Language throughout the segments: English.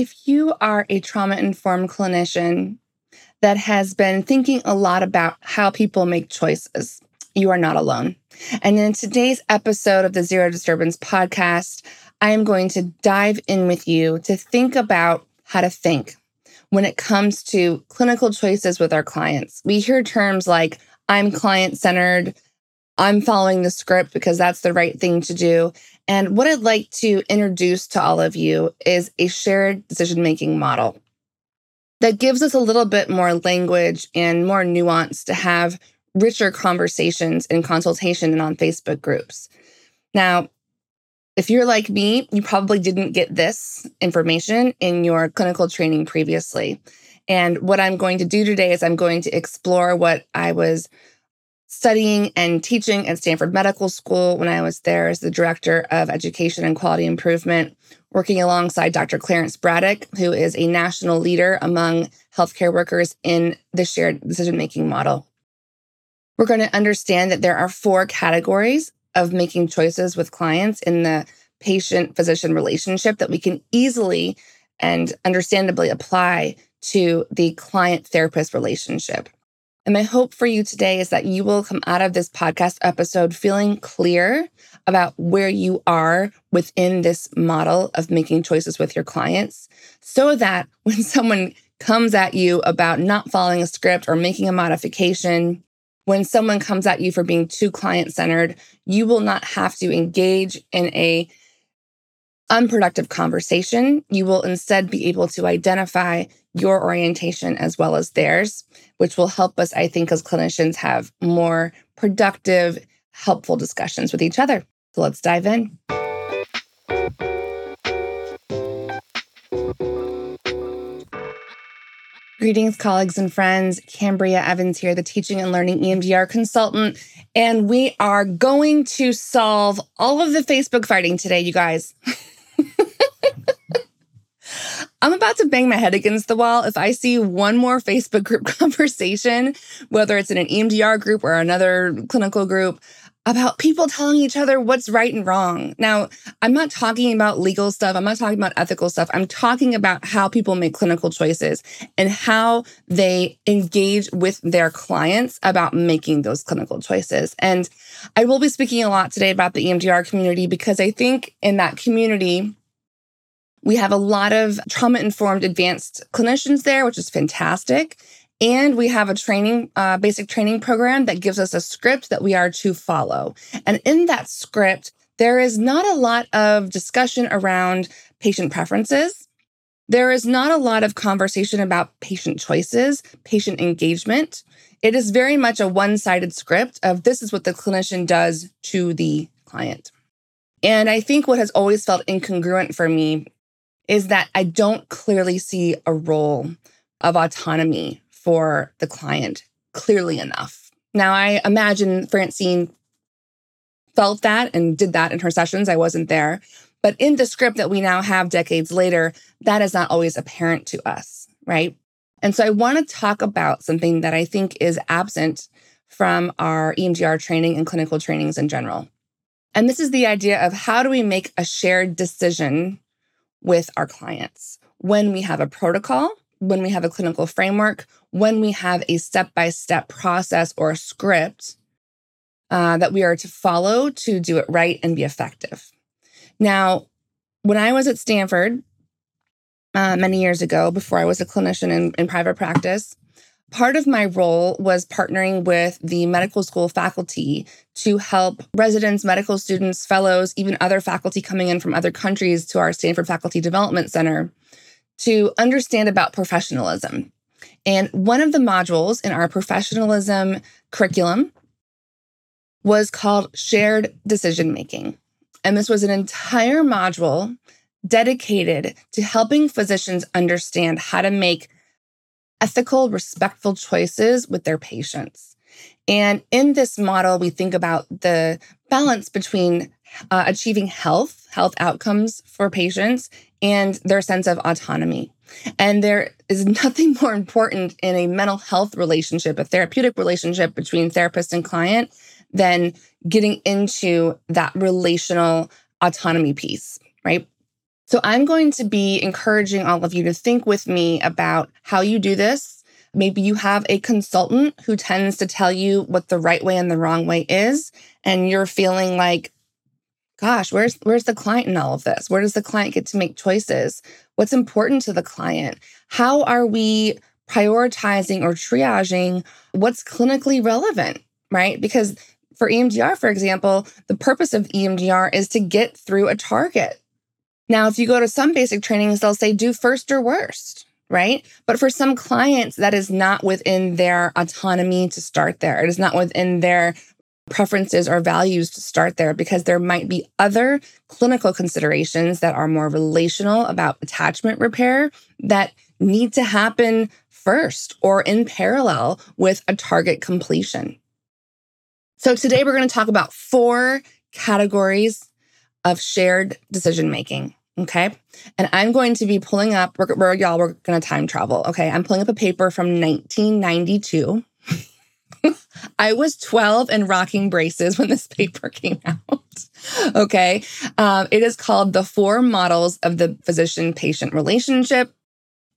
If you are a trauma informed clinician that has been thinking a lot about how people make choices, you are not alone. And in today's episode of the Zero Disturbance podcast, I am going to dive in with you to think about how to think when it comes to clinical choices with our clients. We hear terms like, I'm client centered, I'm following the script because that's the right thing to do. And what I'd like to introduce to all of you is a shared decision making model that gives us a little bit more language and more nuance to have richer conversations in consultation and on Facebook groups. Now, if you're like me, you probably didn't get this information in your clinical training previously. And what I'm going to do today is I'm going to explore what I was studying and teaching at Stanford Medical School when I was there as the director of education and quality improvement, working alongside Dr. Clarence Braddock, who is a national leader among healthcare workers in the shared decision making model. We're going to understand that there are four categories of making choices with clients in the patient physician relationship that we can easily and understandably apply to the client therapist relationship. And my hope for you today is that you will come out of this podcast episode feeling clear about where you are within this model of making choices with your clients so that when someone comes at you about not following a script or making a modification, when someone comes at you for being too client centered, you will not have to engage in a unproductive conversation. You will instead be able to identify your orientation as well as theirs, which will help us, I think, as clinicians have more productive, helpful discussions with each other. So let's dive in. Greetings, colleagues and friends. Cambria Evans here, the teaching and learning EMDR consultant. And we are going to solve all of the Facebook fighting today, you guys. I'm about to bang my head against the wall if I see one more Facebook group conversation, whether it's in an EMDR group or another clinical group, about people telling each other what's right and wrong. Now, I'm not talking about legal stuff. I'm not talking about ethical stuff. I'm talking about how people make clinical choices and how they engage with their clients about making those clinical choices. And I will be speaking a lot today about the EMDR community because I think in that community, we have a lot of trauma informed advanced clinicians there, which is fantastic. And we have a training, uh, basic training program that gives us a script that we are to follow. And in that script, there is not a lot of discussion around patient preferences. There is not a lot of conversation about patient choices, patient engagement. It is very much a one sided script of this is what the clinician does to the client. And I think what has always felt incongruent for me is that I don't clearly see a role of autonomy for the client clearly enough. Now, I imagine Francine felt that and did that in her sessions. I wasn't there. But in the script that we now have decades later, that is not always apparent to us, right? And so I want to talk about something that I think is absent from our EMDR training and clinical trainings in general. And this is the idea of how do we make a shared decision with our clients when we have a protocol, when we have a clinical framework, when we have a step by step process or a script uh, that we are to follow to do it right and be effective. Now, when I was at Stanford uh, many years ago, before I was a clinician in, in private practice, Part of my role was partnering with the medical school faculty to help residents, medical students, fellows, even other faculty coming in from other countries to our Stanford Faculty Development Center to understand about professionalism. And one of the modules in our professionalism curriculum was called shared decision making. And this was an entire module dedicated to helping physicians understand how to make ethical, respectful choices with their patients. And in this model, we think about the balance between uh, achieving health, health outcomes for patients, and their sense of autonomy. And there is nothing more important in a mental health relationship, a therapeutic relationship between therapist and client, than getting into that relational autonomy piece, right? So I'm going to be encouraging all of you to think with me about how you do this. Maybe you have a consultant who tends to tell you what the right way and the wrong way is, and you're feeling like, gosh, where's where's the client in all of this? Where does the client get to make choices? What's important to the client? How are we prioritizing or triaging what's clinically relevant, right? Because for EMDR, for example, the purpose of EMDR is to get through a target. Now, if you go to some basic trainings, they'll say do first or worst, right? But for some clients, that is not within their autonomy to start there. It is not within their preferences or values to start there because there might be other clinical considerations that are more relational about attachment repair that need to happen first or in parallel with a target completion. So today we're going to talk about four categories of shared decision making. Okay. And I'm going to be pulling up, we're, we're y'all, we're going to time travel. Okay. I'm pulling up a paper from 1992. I was 12 and rocking braces when this paper came out. okay. Um, it is called The Four Models of the Physician Patient Relationship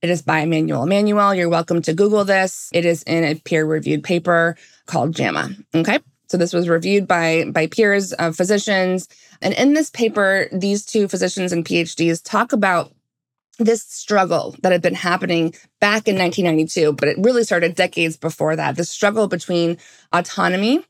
it is by Emmanuel Emanuel. You're welcome to Google this. It is in a peer reviewed paper called JAMA. Okay. So this was reviewed by, by peers of physicians. And in this paper, these two physicians and PhDs talk about this struggle that had been happening back in 1992, but it really started decades before that. The struggle between autonomy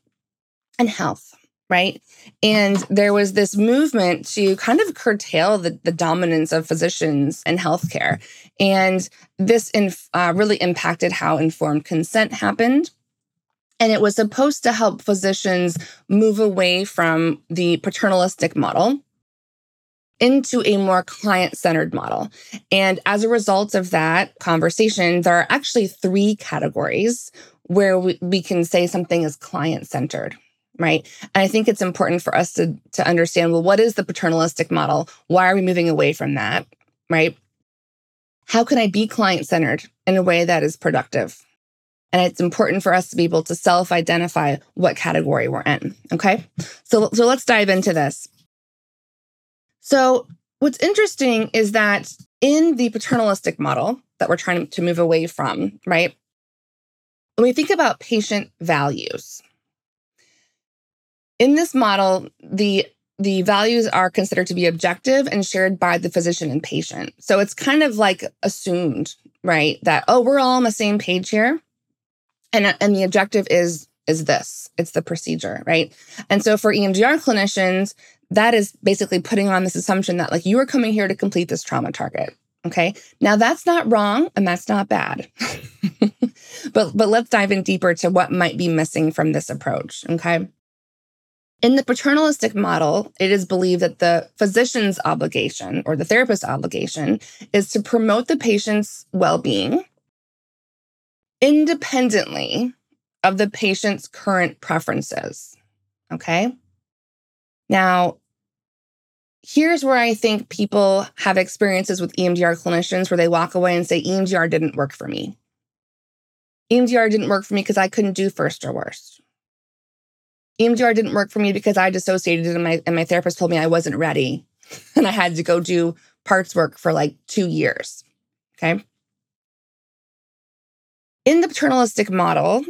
and health right? And there was this movement to kind of curtail the, the dominance of physicians in healthcare. And this inf- uh, really impacted how informed consent happened. And it was supposed to help physicians move away from the paternalistic model into a more client centered model. And as a result of that conversation, there are actually three categories where we, we can say something is client centered right? And i think it's important for us to to understand well what is the paternalistic model? Why are we moving away from that right? How can i be client centered in a way that is productive and it's important for us to be able to self identify what category we're in okay so so let's dive into this so what's interesting is that in the paternalistic model that we're trying to move away from right when we think about patient values in this model, the the values are considered to be objective and shared by the physician and patient. So it's kind of like assumed, right, that oh, we're all on the same page here. And uh, and the objective is is this. It's the procedure, right? And so for EMDR clinicians, that is basically putting on this assumption that like you are coming here to complete this trauma target. Okay. Now that's not wrong and that's not bad. but but let's dive in deeper to what might be missing from this approach. Okay. In the paternalistic model, it is believed that the physician's obligation or the therapist's obligation is to promote the patient's well being independently of the patient's current preferences. Okay. Now, here's where I think people have experiences with EMDR clinicians where they walk away and say, EMDR didn't work for me. EMDR didn't work for me because I couldn't do first or worst. EMDR didn't work for me because I dissociated and my and my therapist told me I wasn't ready and I had to go do parts work for like 2 years. Okay? In the paternalistic model,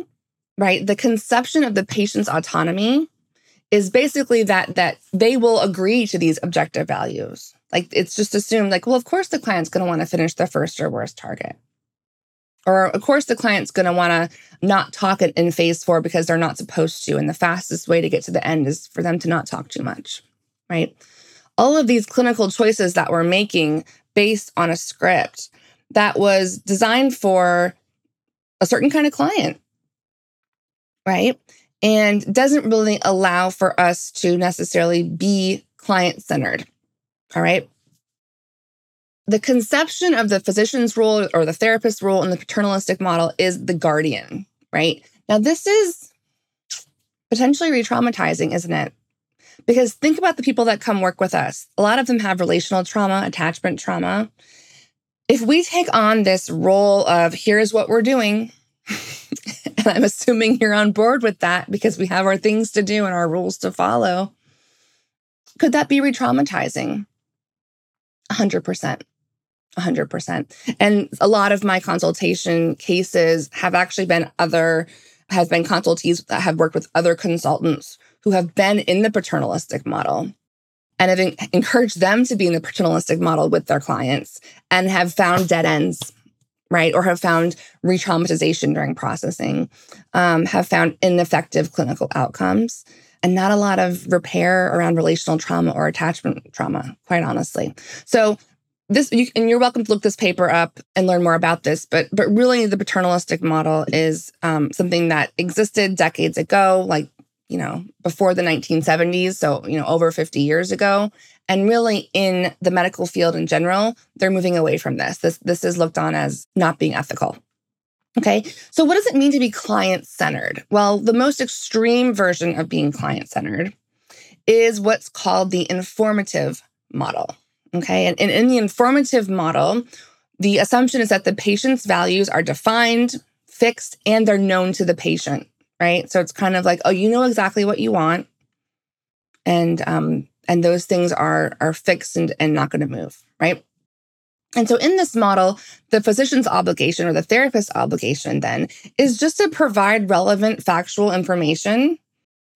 right, the conception of the patient's autonomy is basically that that they will agree to these objective values. Like it's just assumed like, well, of course the client's going to want to finish the first or worst target. Or, of course, the client's going to want to not talk in phase four because they're not supposed to. And the fastest way to get to the end is for them to not talk too much, right? All of these clinical choices that we're making based on a script that was designed for a certain kind of client, right? And doesn't really allow for us to necessarily be client centered. All right the conception of the physician's role or the therapist's role in the paternalistic model is the guardian, right? Now, this is potentially re traumatizing, isn't it? Because think about the people that come work with us. A lot of them have relational trauma, attachment trauma. If we take on this role of here's what we're doing, and I'm assuming you're on board with that because we have our things to do and our rules to follow, could that be re traumatizing? 100%. 100%. And a lot of my consultation cases have actually been other, have been consultees that have worked with other consultants who have been in the paternalistic model and have encouraged them to be in the paternalistic model with their clients and have found dead ends, right? Or have found re traumatization during processing, um, have found ineffective clinical outcomes, and not a lot of repair around relational trauma or attachment trauma, quite honestly. So, this you, and you're welcome to look this paper up and learn more about this but but really the paternalistic model is um, something that existed decades ago like you know, before the 1970s, so, you know, over 50 years ago. And really in the medical field in general, they're moving away from this. This this is looked on as not being ethical. Okay? So what does it mean to be client-centered? Well, the most extreme version of being client-centered is what's called the informative model. Okay? And, and in the informative model, the assumption is that the patient's values are defined, fixed, and they're known to the patient right? So it's kind of like, oh, you know exactly what you want. And um, and those things are are fixed and, and not going to move, right? And so in this model, the physician's obligation or the therapist's obligation then is just to provide relevant factual information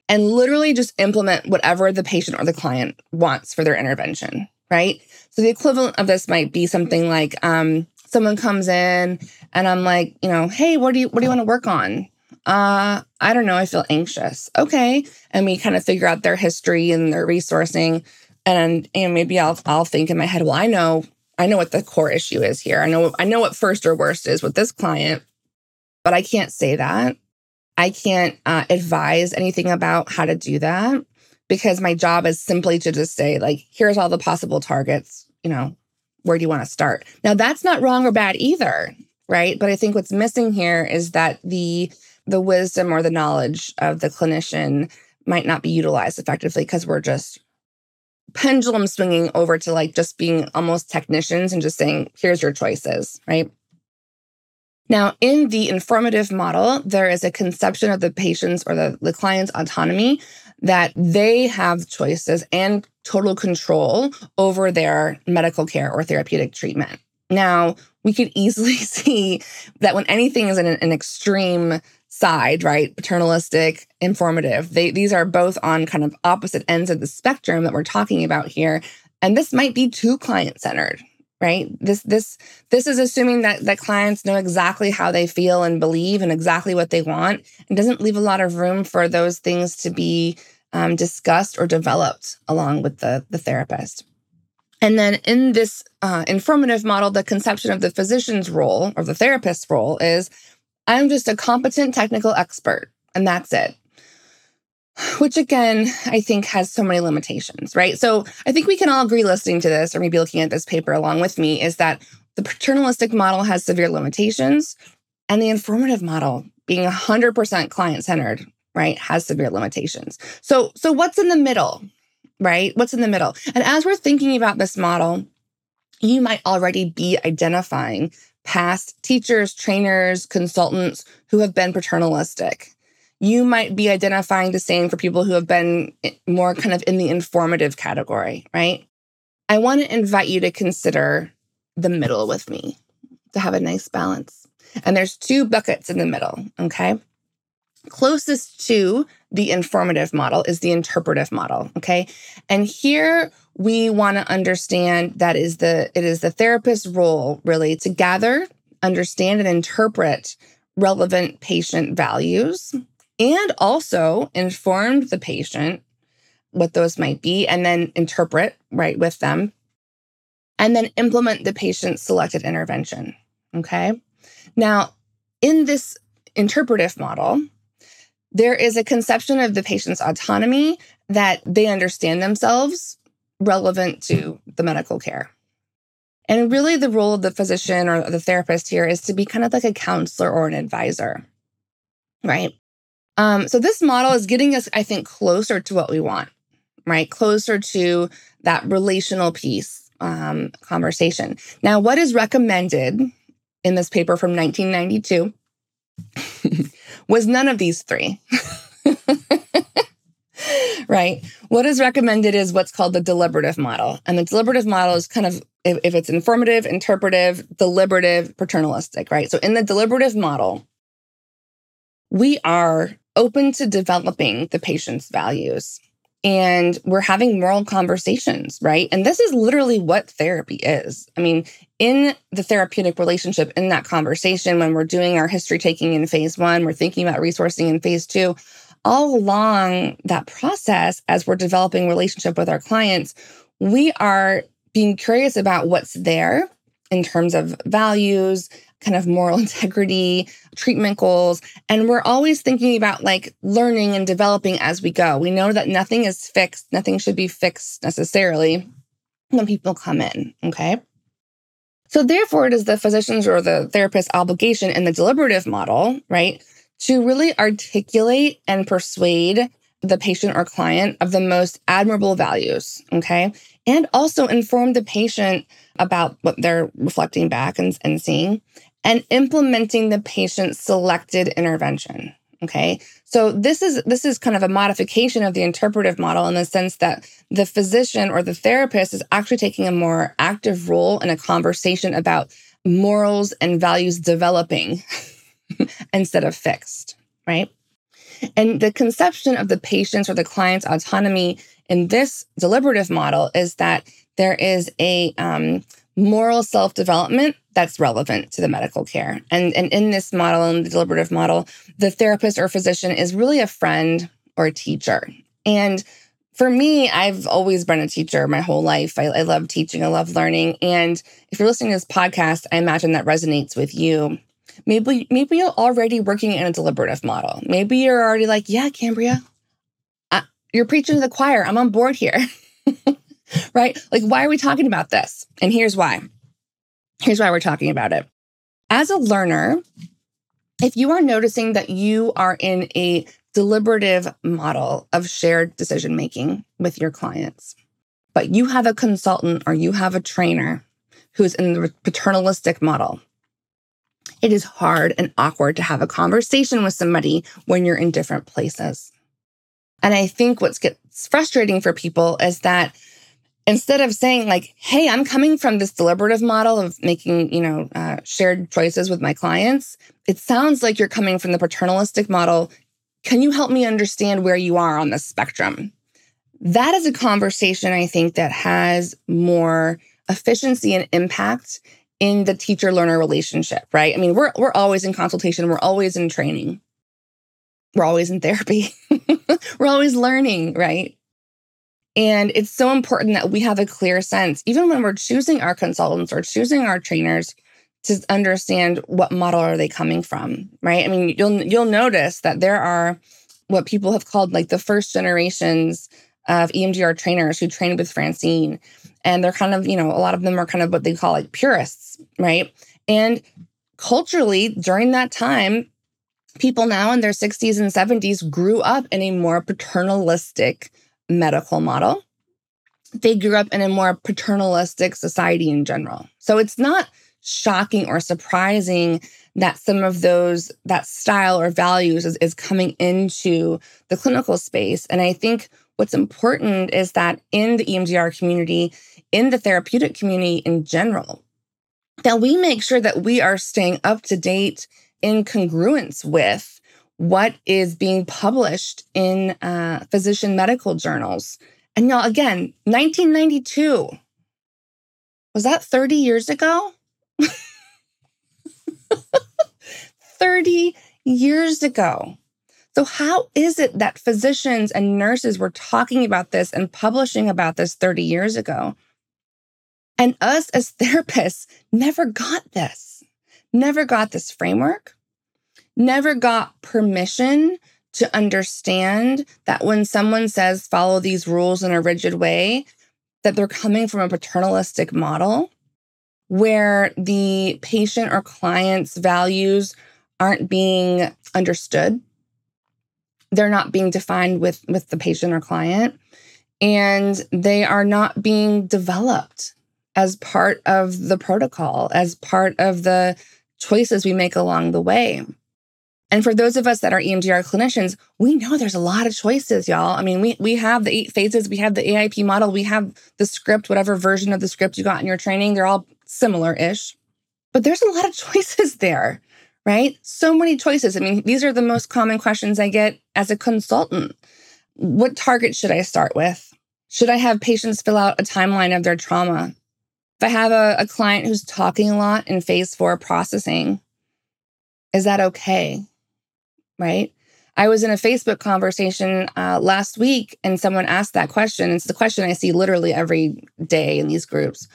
and literally just implement whatever the patient or the client wants for their intervention, right? So the equivalent of this might be something like um, someone comes in and I'm like, you know, hey, what do you what do you want to work on? Uh, I don't know, I feel anxious. Okay. And we kind of figure out their history and their resourcing. And and maybe I'll I'll think in my head, well, I know, I know what the core issue is here. I know I know what first or worst is with this client, but I can't say that. I can't uh, advise anything about how to do that because my job is simply to just say, like, here's all the possible targets, you know, where do you want to start? Now, that's not wrong or bad either, right? But I think what's missing here is that the the wisdom or the knowledge of the clinician might not be utilized effectively because we're just pendulum swinging over to like just being almost technicians and just saying, here's your choices, right? Now, in the informative model, there is a conception of the patient's or the, the client's autonomy that they have choices and total control over their medical care or therapeutic treatment. Now, we could easily see that when anything is in an, an extreme side, right? Paternalistic, informative. They these are both on kind of opposite ends of the spectrum that we're talking about here. And this might be too client-centered, right? This this this is assuming that that clients know exactly how they feel and believe and exactly what they want and doesn't leave a lot of room for those things to be um, discussed or developed along with the, the therapist. And then in this uh, informative model, the conception of the physician's role or the therapist's role is I'm just a competent technical expert, and that's it. Which again, I think has so many limitations, right? So I think we can all agree listening to this or maybe looking at this paper along with me is that the paternalistic model has severe limitations and the informative model being 100% client centered, right, has severe limitations. So so what's in the middle? Right? What's in the middle? And as we're thinking about this model, you might already be identifying past teachers, trainers, consultants who have been paternalistic. You might be identifying the same for people who have been more kind of in the informative category, right? I want to invite you to consider the middle with me to have a nice balance. And there's two buckets in the middle, okay? Closest to the informative model is the interpretive model, okay? And here we want to understand that is the it is the therapist's role really to gather, understand and interpret relevant patient values and also inform the patient what those might be and then interpret right with them and then implement the patient's selected intervention, okay? Now, in this interpretive model, there is a conception of the patient's autonomy that they understand themselves relevant to the medical care. And really, the role of the physician or the therapist here is to be kind of like a counselor or an advisor, right? Um, so, this model is getting us, I think, closer to what we want, right? Closer to that relational piece um, conversation. Now, what is recommended in this paper from 1992 was none of these three. right? What is recommended is what's called the deliberative model. And the deliberative model is kind of, if, if it's informative, interpretive, deliberative, paternalistic, right? So in the deliberative model, we are open to developing the patient's values and we're having moral conversations, right? And this is literally what therapy is. I mean, in the therapeutic relationship, in that conversation, when we're doing our history taking in phase one, we're thinking about resourcing in phase two, all along that process, as we're developing relationship with our clients, we are being curious about what's there in terms of values, kind of moral integrity, treatment goals. And we're always thinking about like learning and developing as we go. We know that nothing is fixed, nothing should be fixed necessarily when people come in. Okay. So, therefore, it is the physician's or the therapist's obligation in the deliberative model, right, to really articulate and persuade the patient or client of the most admirable values. Okay. And also inform the patient about what they're reflecting back and, and seeing and implementing the patient's selected intervention. Okay. So this is this is kind of a modification of the interpretive model in the sense that the physician or the therapist is actually taking a more active role in a conversation about morals and values developing instead of fixed, right? And the conception of the patient's or the client's autonomy in this deliberative model is that there is a um, moral self development that's relevant to the medical care. And, and in this model, in the deliberative model, the therapist or physician is really a friend or a teacher. And for me, I've always been a teacher my whole life. I, I love teaching, I love learning. And if you're listening to this podcast, I imagine that resonates with you. Maybe, maybe you're already working in a deliberative model. Maybe you're already like, yeah, Cambria, I, you're preaching to the choir. I'm on board here. right? Like, why are we talking about this? And here's why. Here's why we're talking about it. As a learner, if you are noticing that you are in a deliberative model of shared decision making with your clients, but you have a consultant or you have a trainer who's in the paternalistic model, it is hard and awkward to have a conversation with somebody when you're in different places. And I think what gets frustrating for people is that instead of saying like hey i'm coming from this deliberative model of making you know uh, shared choices with my clients it sounds like you're coming from the paternalistic model. Can you help me understand where you are on the spectrum? That is a conversation i think that has more efficiency and impact in the teacher learner relationship right? I mean we're, we're always in consultation. We're always in training. We're always in therapy. We're always learning right and it's so important that we have a clear sense, even when we're choosing our consultants or choosing our trainers, to understand what model are they coming from, right? I mean, you'll you'll notice that there are what people have called like the first generations of EMDR trainers who trained with Francine. And they're kind of, you know, a lot of them are kind of what they call like purists, right? And culturally, during that time, people now in their 60s and 70s grew up in a more paternalistic medical model. They grew up in a more paternalistic society in general. So it's not shocking or surprising that some of those, that style or values is, is coming into the clinical space. And I think what's important is that in the EMDR community, in the therapeutic community in general, that we make sure that we are staying up to date in congruence with what is being published in uh, physician medical journals. And y'all, again, 1992. Was that 30 years ago? 30 years ago. So, how is it that physicians and nurses were talking about this and publishing about this 30 years ago? And us as therapists never got this, never got this framework, never got permission to understand that when someone says follow these rules in a rigid way, that they're coming from a paternalistic model where the patient or client's values aren't being understood. They're not being defined with, with the patient or client, and they are not being developed as part of the protocol, as part of the choices we make along the way. And for those of us that are EMDR clinicians, we know there's a lot of choices, y'all. I mean, we we have the eight phases, we have the AIP model, we have the script, whatever version of the script you got in your training, they're all similar-ish. But there's a lot of choices there, right? So many choices. I mean, these are the most common questions I get as a consultant. What target should I start with? Should I have patients fill out a timeline of their trauma? If I have a, a client who's talking a lot in phase four processing, is that okay? Right? I was in a Facebook conversation uh, last week and someone asked that question. It's the question I see literally every day in these groups.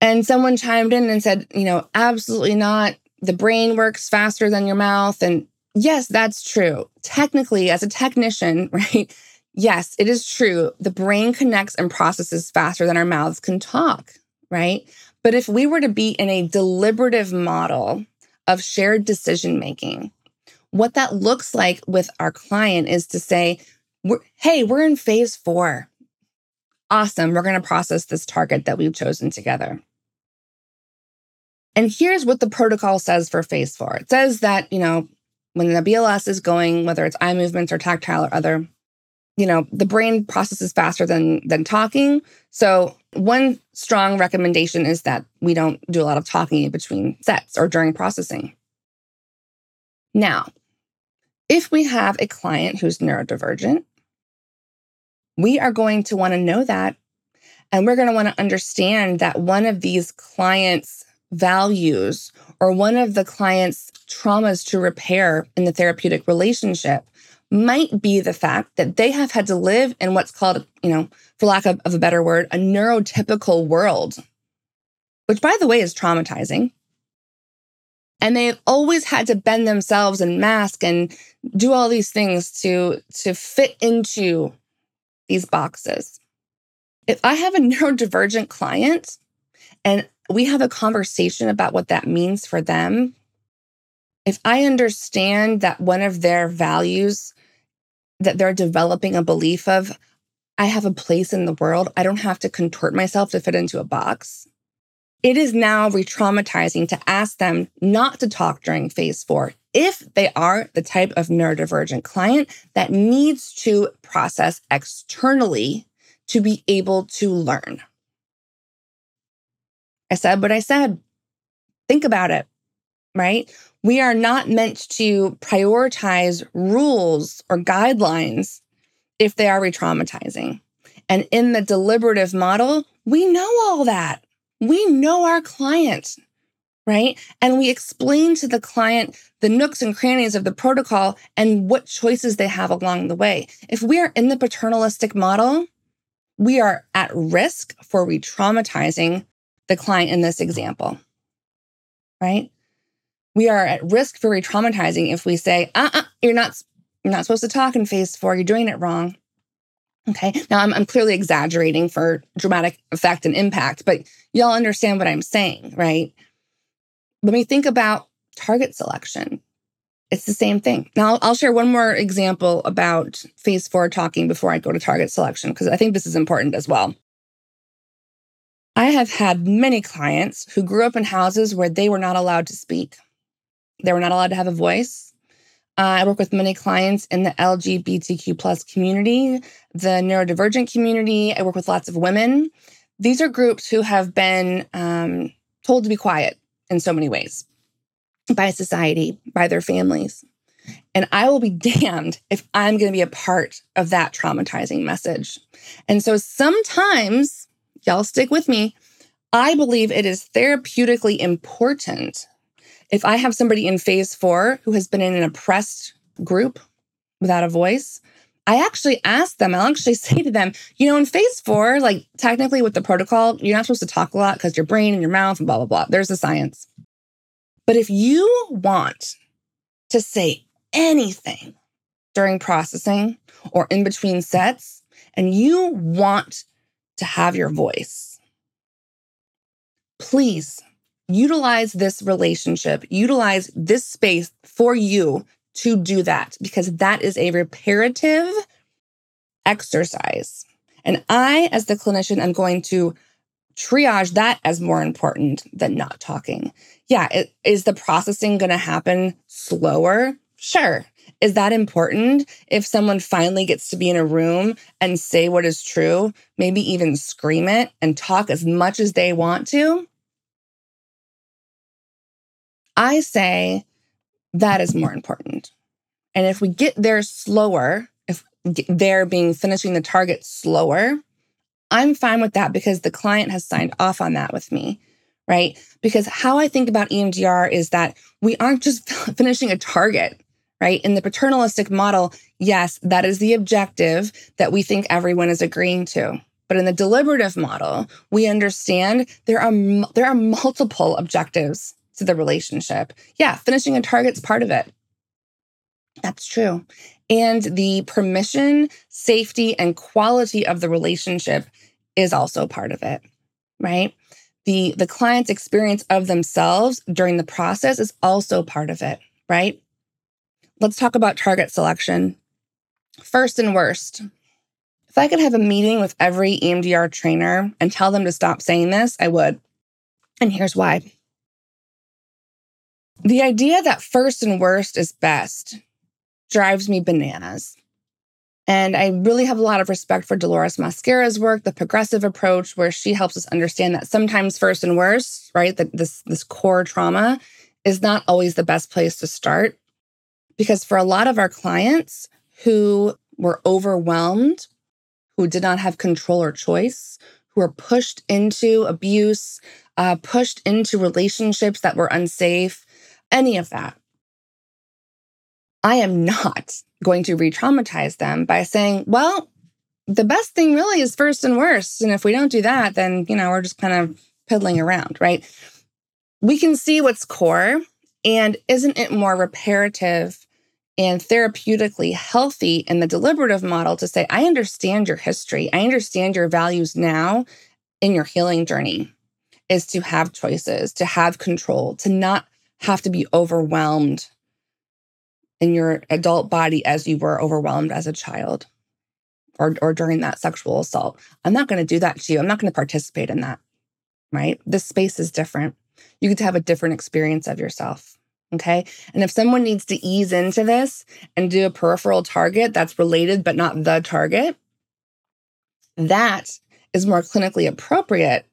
And someone chimed in and said, you know, absolutely not. The brain works faster than your mouth. And yes, that's true. Technically, as a technician, right? Yes, it is true. The brain connects and processes faster than our mouths can talk, right? But if we were to be in a deliberative model of shared decision making, what that looks like with our client is to say, hey, we're in phase four. Awesome. We're going to process this target that we've chosen together. And here's what the protocol says for phase four it says that, you know, when the BLS is going, whether it's eye movements or tactile or other, you know, the brain processes faster than than talking. So one strong recommendation is that we don't do a lot of talking in between sets or during processing. Now, if we have a client who's neurodivergent, we are going to want to know that. And we're going to want to understand that one of these clients' values or one of the client's traumas to repair in the therapeutic relationship might be the fact that they have had to live in what's called, you know, for lack of, of a better word, a neurotypical world, which by the way is traumatizing. And they've always had to bend themselves and mask and do all these things to, to fit into these boxes. If I have a neurodivergent client and we have a conversation about what that means for them, if I understand that one of their values that they're developing a belief of, I have a place in the world, I don't have to contort myself to fit into a box. It is now re traumatizing to ask them not to talk during phase four if they are the type of neurodivergent client that needs to process externally to be able to learn. I said what I said. Think about it, right? We are not meant to prioritize rules or guidelines if they are re traumatizing. And in the deliberative model, we know all that we know our client, right? And we explain to the client the nooks and crannies of the protocol and what choices they have along the way. If we are in the paternalistic model, we are at risk for re traumatizing the client in this example, right? We are at risk for re traumatizing if we say, uh uh-uh, uh, you are not, you're not supposed to talk in phase four, you're doing it wrong. Okay. Now I'm, I'm clearly exaggerating for dramatic effect and impact, but y'all understand what I'm saying, right? When we think about target selection, it's the same thing. Now I'll, I'll share one more example about phase four talking before I go to target selection, because I think this is important as well. I have had many clients who grew up in houses where they were not allowed to speak. They were not allowed to have a voice. Uh, I work with many clients in the LGBTQ plus community, the neurodivergent community. I work with lots of women. These are groups who have been um, told to be quiet in so many ways by society, by their families. And I will be damned if I'm going to be a part of that traumatizing message. And so sometimes, y'all stick with me, I believe it is therapeutically important if I have somebody in phase four who has been in an oppressed group without a voice, I actually ask them, I'll actually say to them, you know, in phase four, like technically with the protocol, you're not supposed to talk a lot because your brain and your mouth and blah, blah, blah. There's the science. But if you want to say anything during processing or in between sets, and you want to have your voice, please utilize this relationship, utilize this space for you to do that because that is a reparative exercise. And I, as the clinician, am going to triage that as more important than not talking. Yeah, it, is the processing going to happen slower? Sure. Is that important if someone finally gets to be in a room and say what is true, maybe even scream it and talk as much as they want to? I say that is more important. And if we get there slower, if there being finishing the target slower, I'm fine with that because the client has signed off on that with me, right? Because how I think about EMDR is that we aren't just finishing a target, right? In the paternalistic model, yes, that is the objective that we think everyone is agreeing to. But in the deliberative model, we understand there are there are multiple objectives to the relationship. Yeah, finishing a target's part of it. That's true. And the permission, safety, and quality of the relationship is also part of it, right? The, the client's experience of themselves during the process is also part of it, right? Let's talk about target selection. First and worst. If I could have a meeting with every EMDR trainer and tell them to stop saying this, I would. And here's why. The idea that first and worst is best drives me bananas. And I really have a lot of respect for Dolores Mosquera's work, the progressive approach, where she helps us understand that sometimes first and worst, right, that this, this core trauma is not always the best place to start. Because for a lot of our clients who were overwhelmed, who did not have control or choice, who were pushed into abuse, uh, pushed into relationships that were unsafe, any of that. I am not going to re traumatize them by saying, well, the best thing really is first and worst. And if we don't do that, then, you know, we're just kind of piddling around, right? We can see what's core. And isn't it more reparative and therapeutically healthy in the deliberative model to say, I understand your history, I understand your values now in your healing journey, is to have choices, to have control, to not have to be overwhelmed in your adult body as you were overwhelmed as a child or, or during that sexual assault. I'm not going to do that to you. I'm not going to participate in that. Right? This space is different. You get to have a different experience of yourself. Okay. And if someone needs to ease into this and do a peripheral target that's related but not the target, that is more clinically appropriate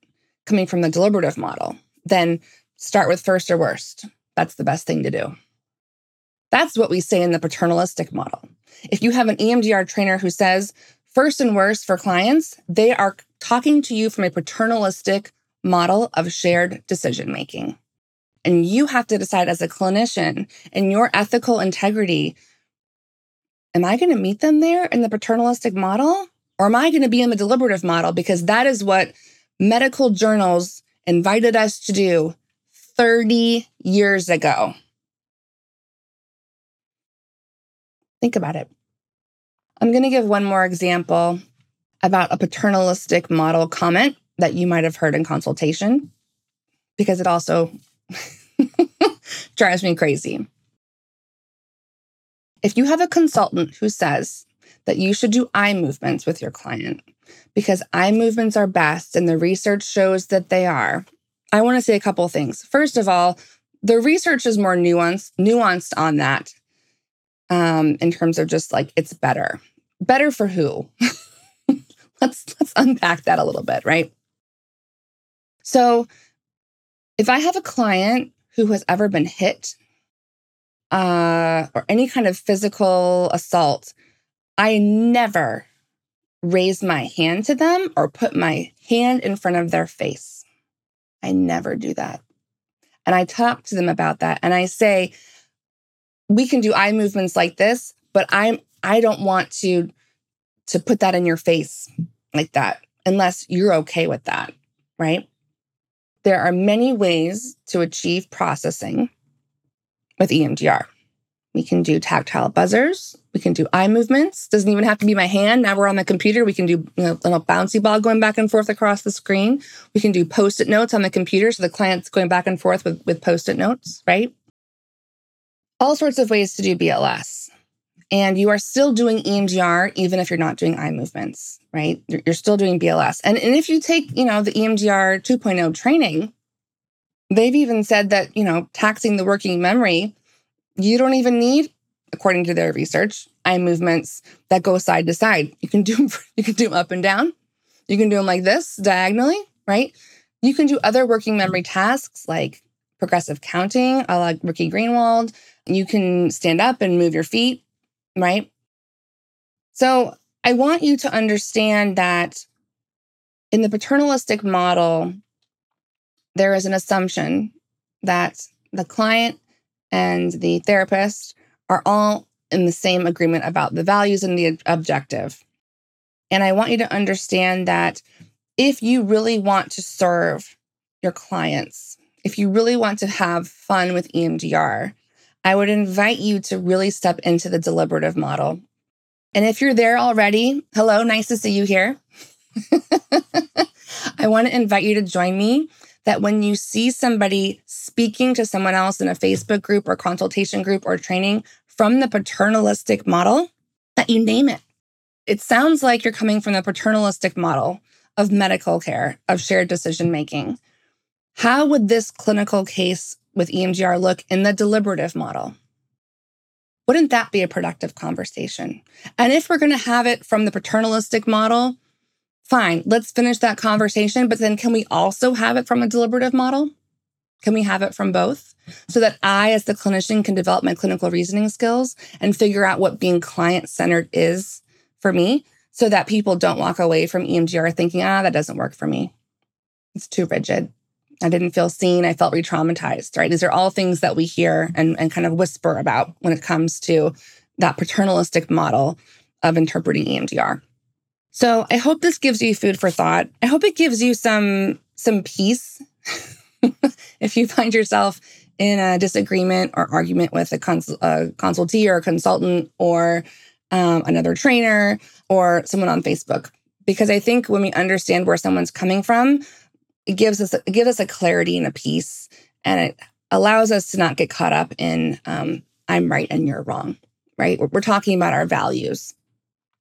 coming from the deliberative model than start with first or worst. That's the best thing to do. That's what we say in the paternalistic model. If you have an EMDR trainer who says, first and worst for clients, they are talking to you from a paternalistic model of shared decision making. And you have to decide as a clinician in your ethical integrity am I going to meet them there in the paternalistic model? Or am I going to be in the deliberative model? Because that is what medical journals invited us to do 30 years ago. Think about it. I'm going to give one more example about a paternalistic model comment that you might have heard in consultation because it also drives me crazy. If you have a consultant who says that you should do eye movements with your client because eye movements are best and the research shows that they are, I want to say a couple things. First of all, the research is more nuanced, nuanced on that um, in terms of just like it's better. Better for who? let's let's unpack that a little bit, right? So, if I have a client who has ever been hit uh, or any kind of physical assault, I never raise my hand to them or put my hand in front of their face. I never do that. And I talk to them about that and I say, we can do eye movements like this, but I'm I don't want to to put that in your face like that unless you're okay with that, right? There are many ways to achieve processing with EMDR. We can do tactile buzzers. We can do eye movements. Doesn't even have to be my hand. Now we're on the computer. We can do you know, a little bouncy ball going back and forth across the screen. We can do post-it notes on the computer. So the client's going back and forth with, with post-it notes, right? all sorts of ways to do BLS. and you are still doing EMDR even if you're not doing eye movements, right? You're still doing BLS. And, and if you take, you know, the EMDR 2.0 training, they've even said that, you know, taxing the working memory, you don't even need, according to their research, eye movements that go side to side. You can do you can do them up and down. You can do them like this diagonally, right? You can do other working memory tasks like progressive counting, like Ricky Greenwald. You can stand up and move your feet right? So I want you to understand that in the paternalistic model, there is an assumption that the client and the therapist are all in the same agreement about the values and the objective. And I want you to understand that if you really want to serve your clients, if you really want to have fun with EMDR, I would invite you to really step into the deliberative model. And if you're there already, hello, nice to see you here. I want to invite you to join me that when you see somebody speaking to someone else in a Facebook group or consultation group or training from the paternalistic model, that you name it. It sounds like you're coming from the paternalistic model of medical care, of shared decision making. How would this clinical case with EMDR look in the deliberative model? Wouldn't that be a productive conversation? And if we're going to have it from the paternalistic model, fine, let's finish that conversation. But then can we also have it from a deliberative model? Can we have it from both? So that I, as the clinician, can develop my clinical reasoning skills and figure out what being client centered is for me so that people don't walk away from EMDR thinking, ah, that doesn't work for me. It's too rigid. I didn't feel seen. I felt re traumatized, right? These are all things that we hear and, and kind of whisper about when it comes to that paternalistic model of interpreting EMDR. So I hope this gives you food for thought. I hope it gives you some some peace if you find yourself in a disagreement or argument with a, a consultee or a consultant or um, another trainer or someone on Facebook. Because I think when we understand where someone's coming from, it gives us it gives us a clarity and a peace, and it allows us to not get caught up in um, I'm right and you're wrong. Right? We're talking about our values,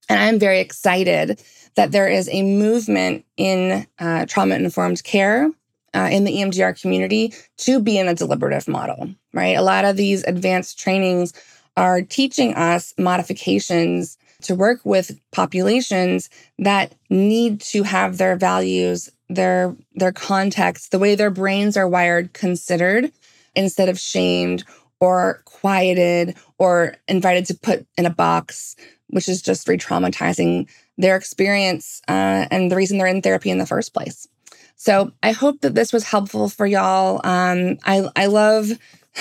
and I'm very excited that there is a movement in uh, trauma informed care uh, in the EMDR community to be in a deliberative model. Right? A lot of these advanced trainings are teaching us modifications to work with populations that need to have their values their their context, the way their brains are wired considered instead of shamed or quieted or invited to put in a box, which is just re-traumatizing their experience uh, and the reason they're in therapy in the first place. So I hope that this was helpful for y'all. Um, I I love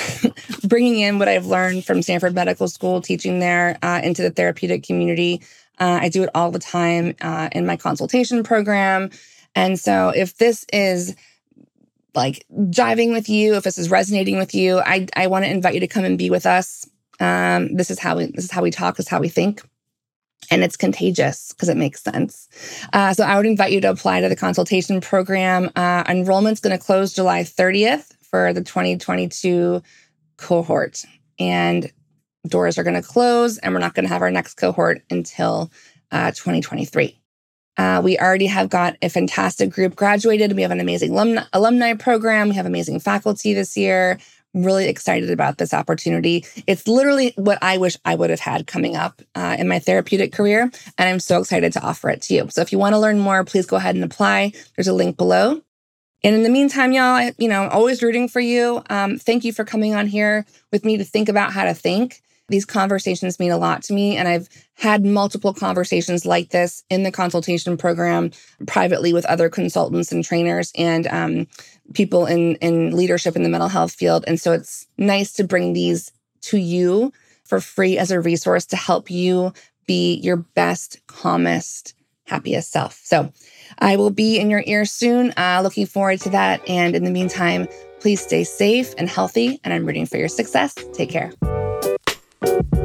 bringing in what I've learned from Stanford Medical School, teaching there uh, into the therapeutic community. Uh, I do it all the time uh, in my consultation program. And so if this is like jiving with you, if this is resonating with you, I, I want to invite you to come and be with us. Um, this is how we this is how we talk, this is how we think. And it's contagious because it makes sense. Uh, so I would invite you to apply to the consultation program. Uh, enrollment's going to close July 30th for the 2022 cohort. And doors are going to close, and we're not going to have our next cohort until uh, 2023. Uh, we already have got a fantastic group graduated. We have an amazing alumni, alumni program. We have amazing faculty this year. I'm really excited about this opportunity. It's literally what I wish I would have had coming up uh, in my therapeutic career. And I'm so excited to offer it to you. So if you want to learn more, please go ahead and apply. There's a link below. And in the meantime, y'all, I, you know, always rooting for you. Um, thank you for coming on here with me to think about how to think. These conversations mean a lot to me. And I've had multiple conversations like this in the consultation program privately with other consultants and trainers and um, people in, in leadership in the mental health field. And so it's nice to bring these to you for free as a resource to help you be your best, calmest, happiest self. So I will be in your ear soon. Uh, looking forward to that. And in the meantime, please stay safe and healthy. And I'm rooting for your success. Take care thank you